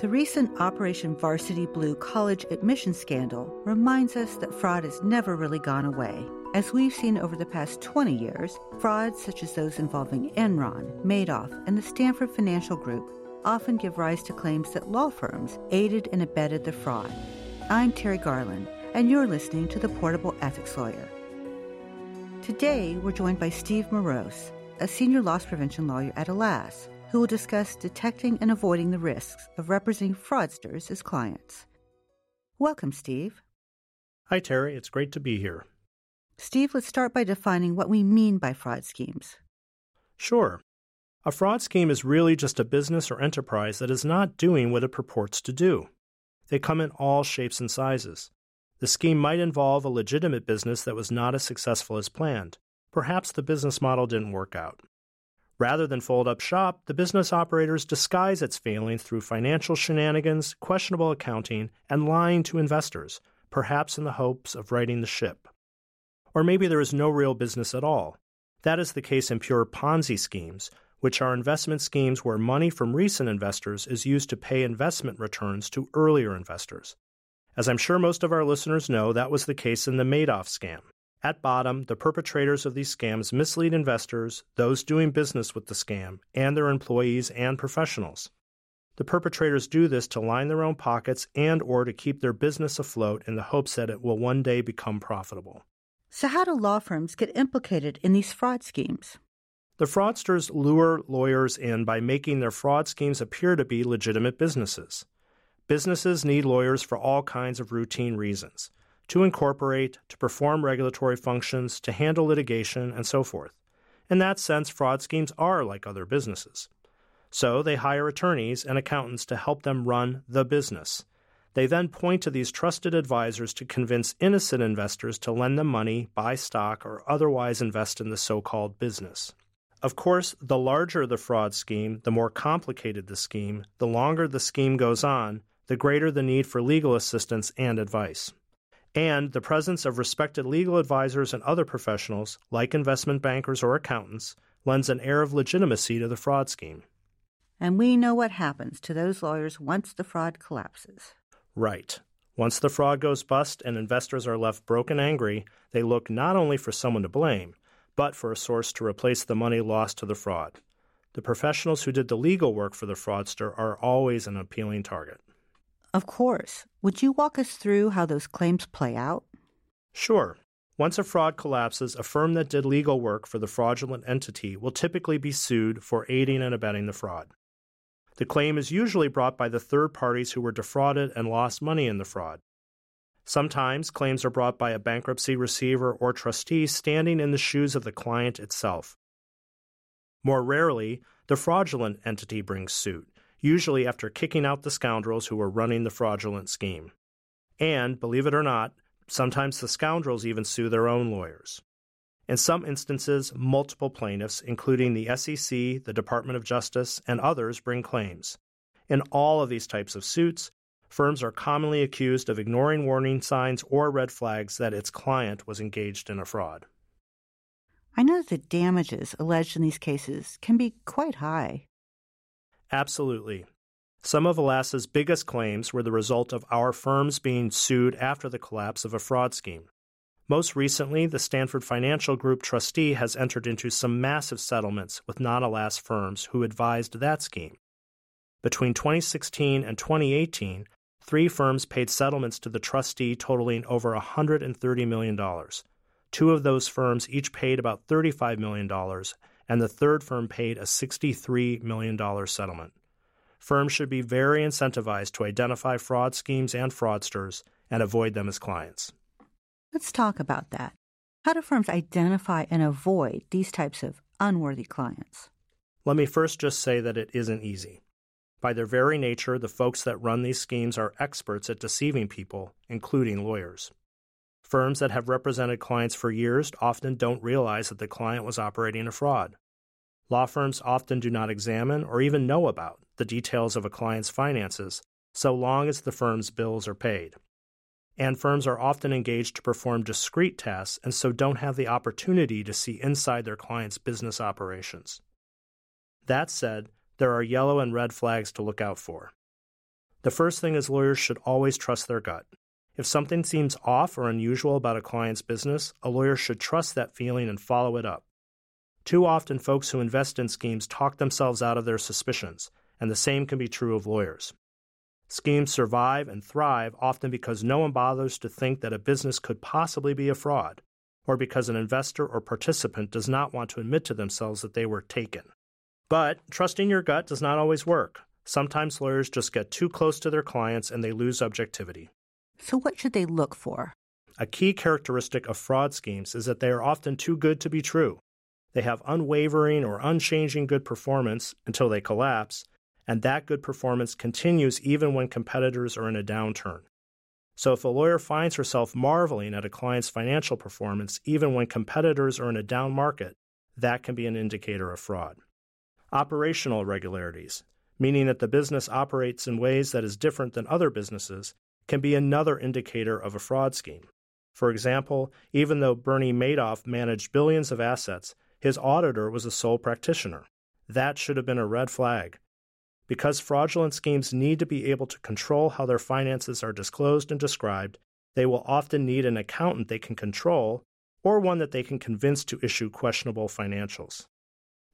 The recent Operation Varsity Blue college admission scandal reminds us that fraud has never really gone away. As we've seen over the past 20 years, frauds such as those involving Enron, Madoff, and the Stanford Financial Group often give rise to claims that law firms aided and abetted the fraud. I'm Terri Garland, and you're listening to The Portable Ethics Lawyer. Today, we're joined by Steve Merouse, a senior loss prevention lawyer at ALAS who will discuss detecting and avoiding the risks of representing fraudsters as clients. Welcome, Steve. Hi, Terri. It's great to be here. Steve, let's start by defining what we mean by fraud schemes. Sure. A fraud scheme is really just a business or enterprise that is not doing what it purports to do. They come in all shapes and sizes. The scheme might involve a legitimate business that was not as successful as planned. Perhaps the business model didn't work out. Rather than fold up shop, the business operators disguise its failing through financial shenanigans, questionable accounting, and lying to investors, perhaps in the hopes of righting the ship. Or maybe there is no real business at all. That is the case in pure Ponzi schemes, which are investment schemes where money from recent investors is used to pay investment returns to earlier investors. As I'm sure most of our listeners know, that was the case in the Madoff scam. At bottom, the perpetrators of these scams mislead investors, those doing business with the scam, and their employees and professionals. The perpetrators do this to line their own pockets and or to keep their business afloat in the hopes that it will one day become profitable. So how do law firms get implicated in these fraud schemes? The fraudsters lure lawyers in by making their fraud schemes appear to be legitimate businesses. Businesses need lawyers for all kinds of routine reasons to incorporate, to perform regulatory functions, to handle litigation, and so forth. In that sense, fraud schemes are like other businesses. So they hire attorneys and accountants to help them run the business. They then point to these trusted advisors to convince innocent investors to lend them money, buy stock, or otherwise invest in the so called business. Of course, the larger the fraud scheme, the more complicated the scheme, the longer the scheme goes on, the greater the need for legal assistance and advice and the presence of respected legal advisors and other professionals, like investment bankers or accountants, lends an air of legitimacy to the fraud scheme. And we know what happens to those lawyers once the fraud collapses. Right. Once the fraud goes bust and investors are left broke and angry, they look not only for someone to blame, but for a source to replace the money lost to the fraud. The professionals who did the legal work for the fraudster are always an appealing target. Of course. Would you walk us through how those claims play out? Sure. Once a fraud collapses, a firm that did legal work for the fraudulent entity will typically be sued for aiding and abetting the fraud. The claim is usually brought by the third parties who were defrauded and lost money in the fraud. Sometimes claims are brought by a bankruptcy receiver or trustee standing in the shoes of the client itself. More rarely, the fraudulent entity brings suit, usually after kicking out the scoundrels who were running the fraudulent scheme. And, believe it or not, sometimes the scoundrels even sue their own lawyers. In some instances, multiple plaintiffs, including the SEC, the Department of Justice, and others, bring claims. In all of these types of suits, firms are commonly accused of ignoring warning signs or red flags that its client was engaged in a fraud. I know that the damages alleged in these cases can be quite high. Absolutely. Some of ALAS's biggest claims were the result of our firms being sued after the collapse of a fraud scheme. Most recently, the Stanford Financial Group trustee has entered into some massive settlements with non ALAS firms who advised that scheme. Between 2016 and 2018, three firms paid settlements to the trustee totaling over $130 million. Two of those firms each paid about $35 million, and the third firm paid a $63 million settlement. Firms should be very incentivized to identify fraud schemes and fraudsters and avoid them as clients. Let's talk about that. How do firms identify and avoid these types of unworthy clients? Let me first just say that it isn't easy. By their very nature, the folks that run these schemes are experts at deceiving people, including lawyers. Firms that have represented clients for years often don't realize that the client was operating a fraud. Law firms often do not examine or even know about the details of a client's finances so long as the firm's bills are paid. And firms are often engaged to perform discrete tasks and so don't have the opportunity to see inside their client's business operations. That said, there are yellow and red flags to look out for. The first thing is lawyers should always trust their gut. If something seems off or unusual about a client's business, a lawyer should trust that feeling and follow it up. Too often, folks who invest in schemes talk themselves out of their suspicions, and the same can be true of lawyers. Schemes survive and thrive often because no one bothers to think that a business could possibly be a fraud, or because an investor or participant does not want to admit to themselves that they were taken. But trusting your gut does not always work. Sometimes lawyers just get too close to their clients and they lose objectivity. So, what should they look for? A key characteristic of fraud schemes is that they are often too good to be true. They have unwavering or unchanging good performance until they collapse, and that good performance continues even when competitors are in a downturn. So, if a lawyer finds herself marveling at a client's financial performance even when competitors are in a down market, that can be an indicator of fraud. Operational irregularities, meaning that the business operates in ways that is different than other businesses, can be another indicator of a fraud scheme. For example, even though Bernie Madoff managed billions of assets, his auditor was a sole practitioner. That should have been a red flag. Because fraudulent schemes need to be able to control how their finances are disclosed and described, they will often need an accountant they can control or one that they can convince to issue questionable financials.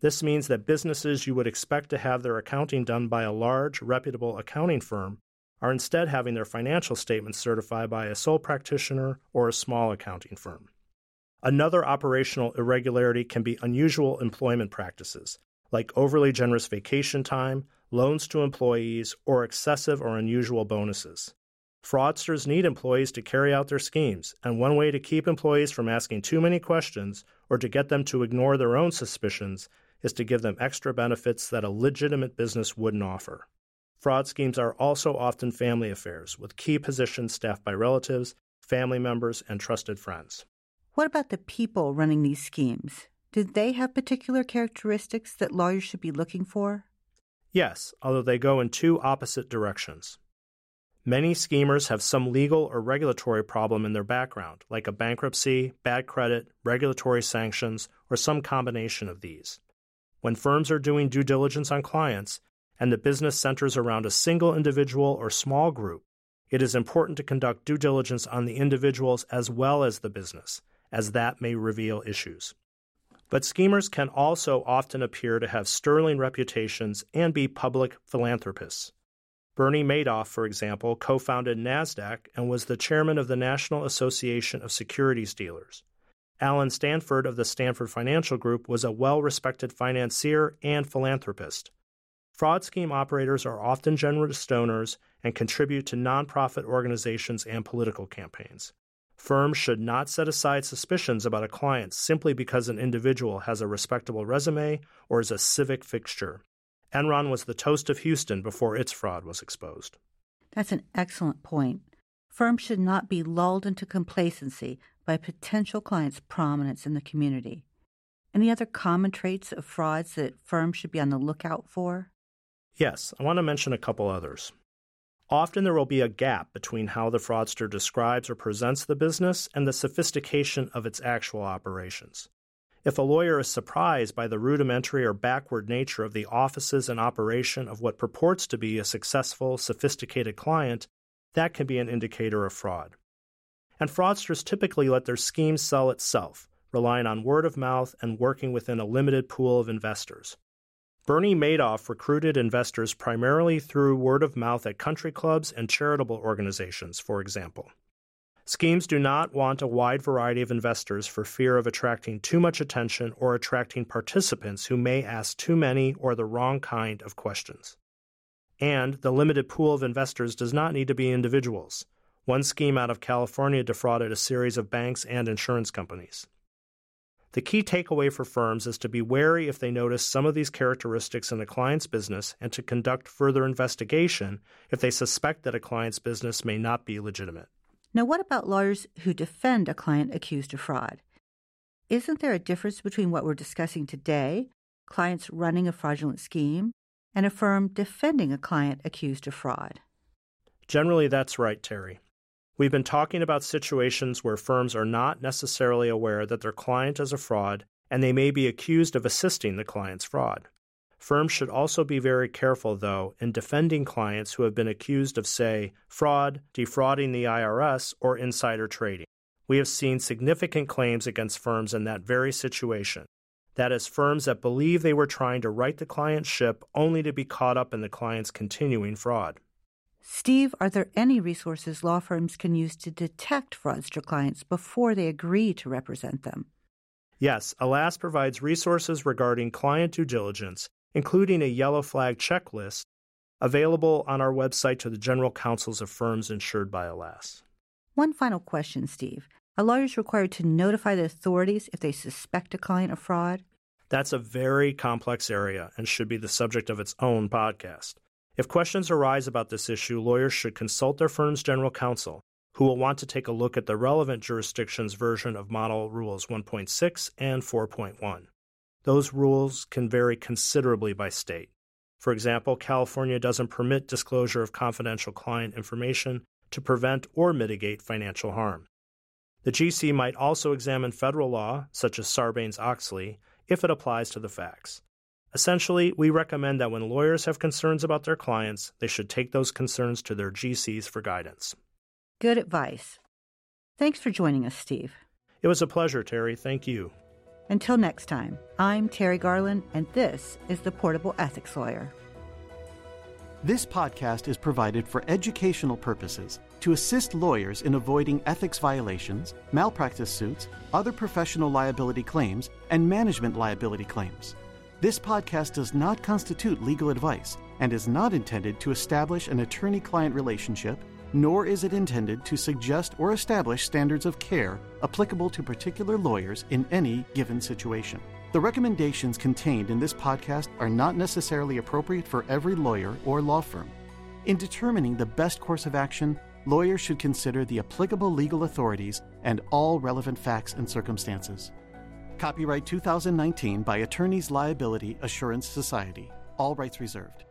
This means that businesses you would expect to have their accounting done by a large, reputable accounting firm are instead having their financial statements certified by a sole practitioner or a small accounting firm. Another operational irregularity can be unusual employment practices, like overly generous vacation time, loans to employees, or excessive or unusual bonuses. Fraudsters need employees to carry out their schemes, and one way to keep employees from asking too many questions or to get them to ignore their own suspicions is to give them extra benefits that a legitimate business wouldn't offer. Fraud schemes are also often family affairs, with key positions staffed by relatives, family members, and trusted friends. What about the people running these schemes? Do they have particular characteristics that lawyers should be looking for? Yes, although they go in two opposite directions. Many schemers have some legal or regulatory problem in their background, like a bankruptcy, bad credit, regulatory sanctions, or some combination of these. When firms are doing due diligence on clients, and the business centers around a single individual or small group, it is important to conduct due diligence on the individuals as well as the business, as that may reveal issues. But schemers can also often appear to have sterling reputations and be public philanthropists. Bernie Madoff, for example, co founded NASDAQ and was the chairman of the National Association of Securities Dealers. Allen Stanford of the Stanford Financial Group was a well respected financier and philanthropist. Fraud scheme operators are often generous donors and contribute to nonprofit organizations and political campaigns. Firms should not set aside suspicions about a client simply because an individual has a respectable resume or is a civic fixture. Enron was the toast of Houston before its fraud was exposed. That's an excellent point. Firms should not be lulled into complacency by potential clients' prominence in the community. Any other common traits of frauds that firms should be on the lookout for? Yes, I want to mention a couple others. Often there will be a gap between how the fraudster describes or presents the business and the sophistication of its actual operations. If a lawyer is surprised by the rudimentary or backward nature of the offices and operation of what purports to be a successful, sophisticated client, that can be an indicator of fraud. And fraudsters typically let their scheme sell itself, relying on word of mouth and working within a limited pool of investors. Bernie Madoff recruited investors primarily through word of mouth at country clubs and charitable organizations, for example. Schemes do not want a wide variety of investors for fear of attracting too much attention or attracting participants who may ask too many or the wrong kind of questions. And the limited pool of investors does not need to be individuals. One scheme out of California defrauded a series of banks and insurance companies. The key takeaway for firms is to be wary if they notice some of these characteristics in a client's business and to conduct further investigation if they suspect that a client's business may not be legitimate. Now, what about lawyers who defend a client accused of fraud? Isn't there a difference between what we're discussing today, clients running a fraudulent scheme, and a firm defending a client accused of fraud? Generally, that's right, Terri. We've been talking about situations where firms are not necessarily aware that their client is a fraud and they may be accused of assisting the client's fraud. Firms should also be very careful, though, in defending clients who have been accused of, say, fraud, defrauding the IRS, or insider trading. We have seen significant claims against firms in that very situation. That is, firms that believe they were trying to right the client's ship only to be caught up in the client's continuing fraud. Steve, are there any resources law firms can use to detect fraudster clients before they agree to represent them? Yes, ALAS provides resources regarding client due diligence including a yellow flag checklist available on our website to the general counsels of firms insured by ALAS. One final question, Steve. Are lawyers required to notify the authorities if they suspect a client of fraud? That's a very complex area and should be the subject of its own podcast. If questions arise about this issue, lawyers should consult their firm's general counsel, who will want to take a look at the relevant jurisdiction's version of Model Rules 1.6 and 4.1. Those rules can vary considerably by state. For example, California doesn't permit disclosure of confidential client information to prevent or mitigate financial harm. The GC might also examine federal law, such as Sarbanes Oxley, if it applies to the facts. Essentially, we recommend that when lawyers have concerns about their clients, they should take those concerns to their GCs for guidance. Good advice. Thanks for joining us, Steve. It was a pleasure, Terri. Thank you. Until next time, I'm Terri Garland, and this is the Portable Ethics Lawyer. This podcast is provided for educational purposes to assist lawyers in avoiding ethics violations, malpractice suits, other professional liability claims, and management liability claims. This podcast does not constitute legal advice and is not intended to establish an attorney client relationship nor is it intended to suggest or establish standards of care applicable to particular lawyers in any given situation. The recommendations contained in this podcast are not necessarily appropriate for every lawyer or law firm. In determining the best course of action, lawyers should consider the applicable legal authorities and all relevant facts and circumstances. Copyright 2019 by Attorneys Liability Assurance Society. All rights reserved.